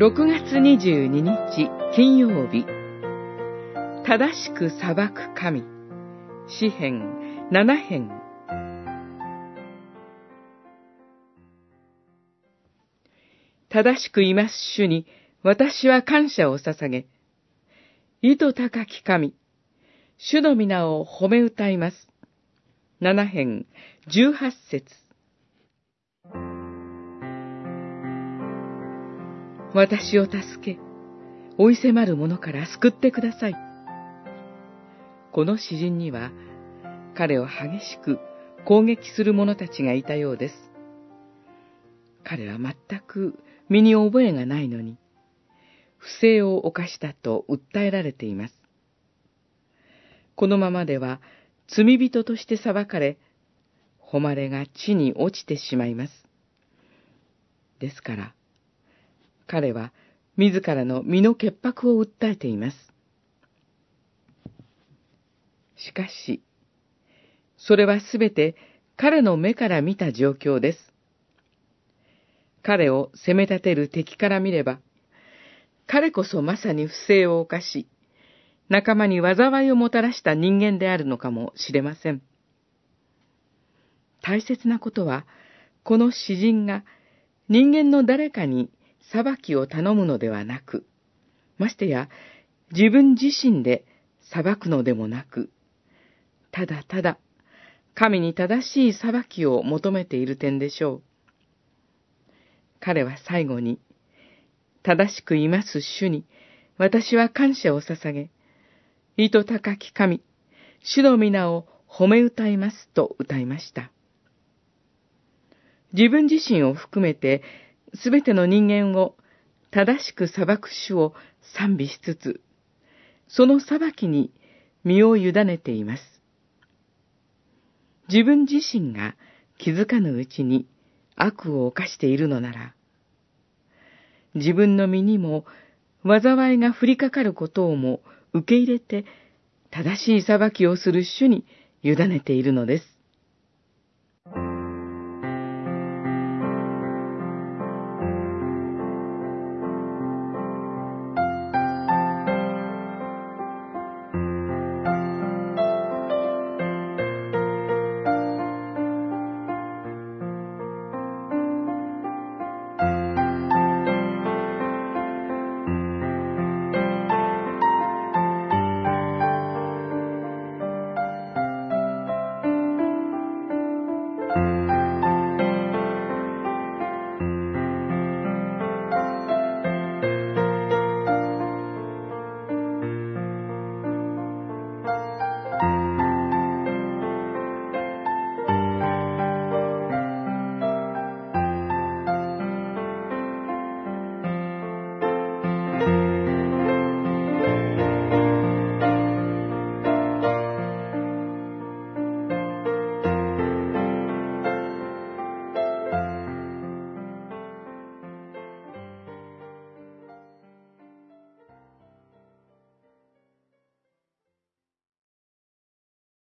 6月22日金曜日。正しく裁く神。詩編7編正しくいます主に私は感謝を捧げ。意図高き神。主の皆を褒め歌います。7編18節。私を助け、追い迫る者から救ってください。この詩人には、彼を激しく攻撃する者たちがいたようです。彼は全く身に覚えがないのに、不正を犯したと訴えられています。このままでは罪人として裁かれ、誉れが地に落ちてしまいます。ですから、彼は自らの身の潔白を訴えています。しかし、それはすべて彼の目から見た状況です。彼を責め立てる敵から見れば、彼こそまさに不正を犯し、仲間に災いをもたらした人間であるのかもしれません。大切なことは、この詩人が人間の誰かに裁きを頼むのではなく、ましてや自分自身で裁くのでもなく、ただただ神に正しい裁きを求めている点でしょう。彼は最後に、正しくいます主に、私は感謝を捧げ、意図高き神、主の皆を褒め歌いますと歌いました。自分自身を含めてすべての人間を正しく裁く主を賛美しつつ、その裁きに身を委ねています。自分自身が気づかぬうちに悪を犯しているのなら、自分の身にも災いが降りかかることをも受け入れて正しい裁きをする主に委ねているのです。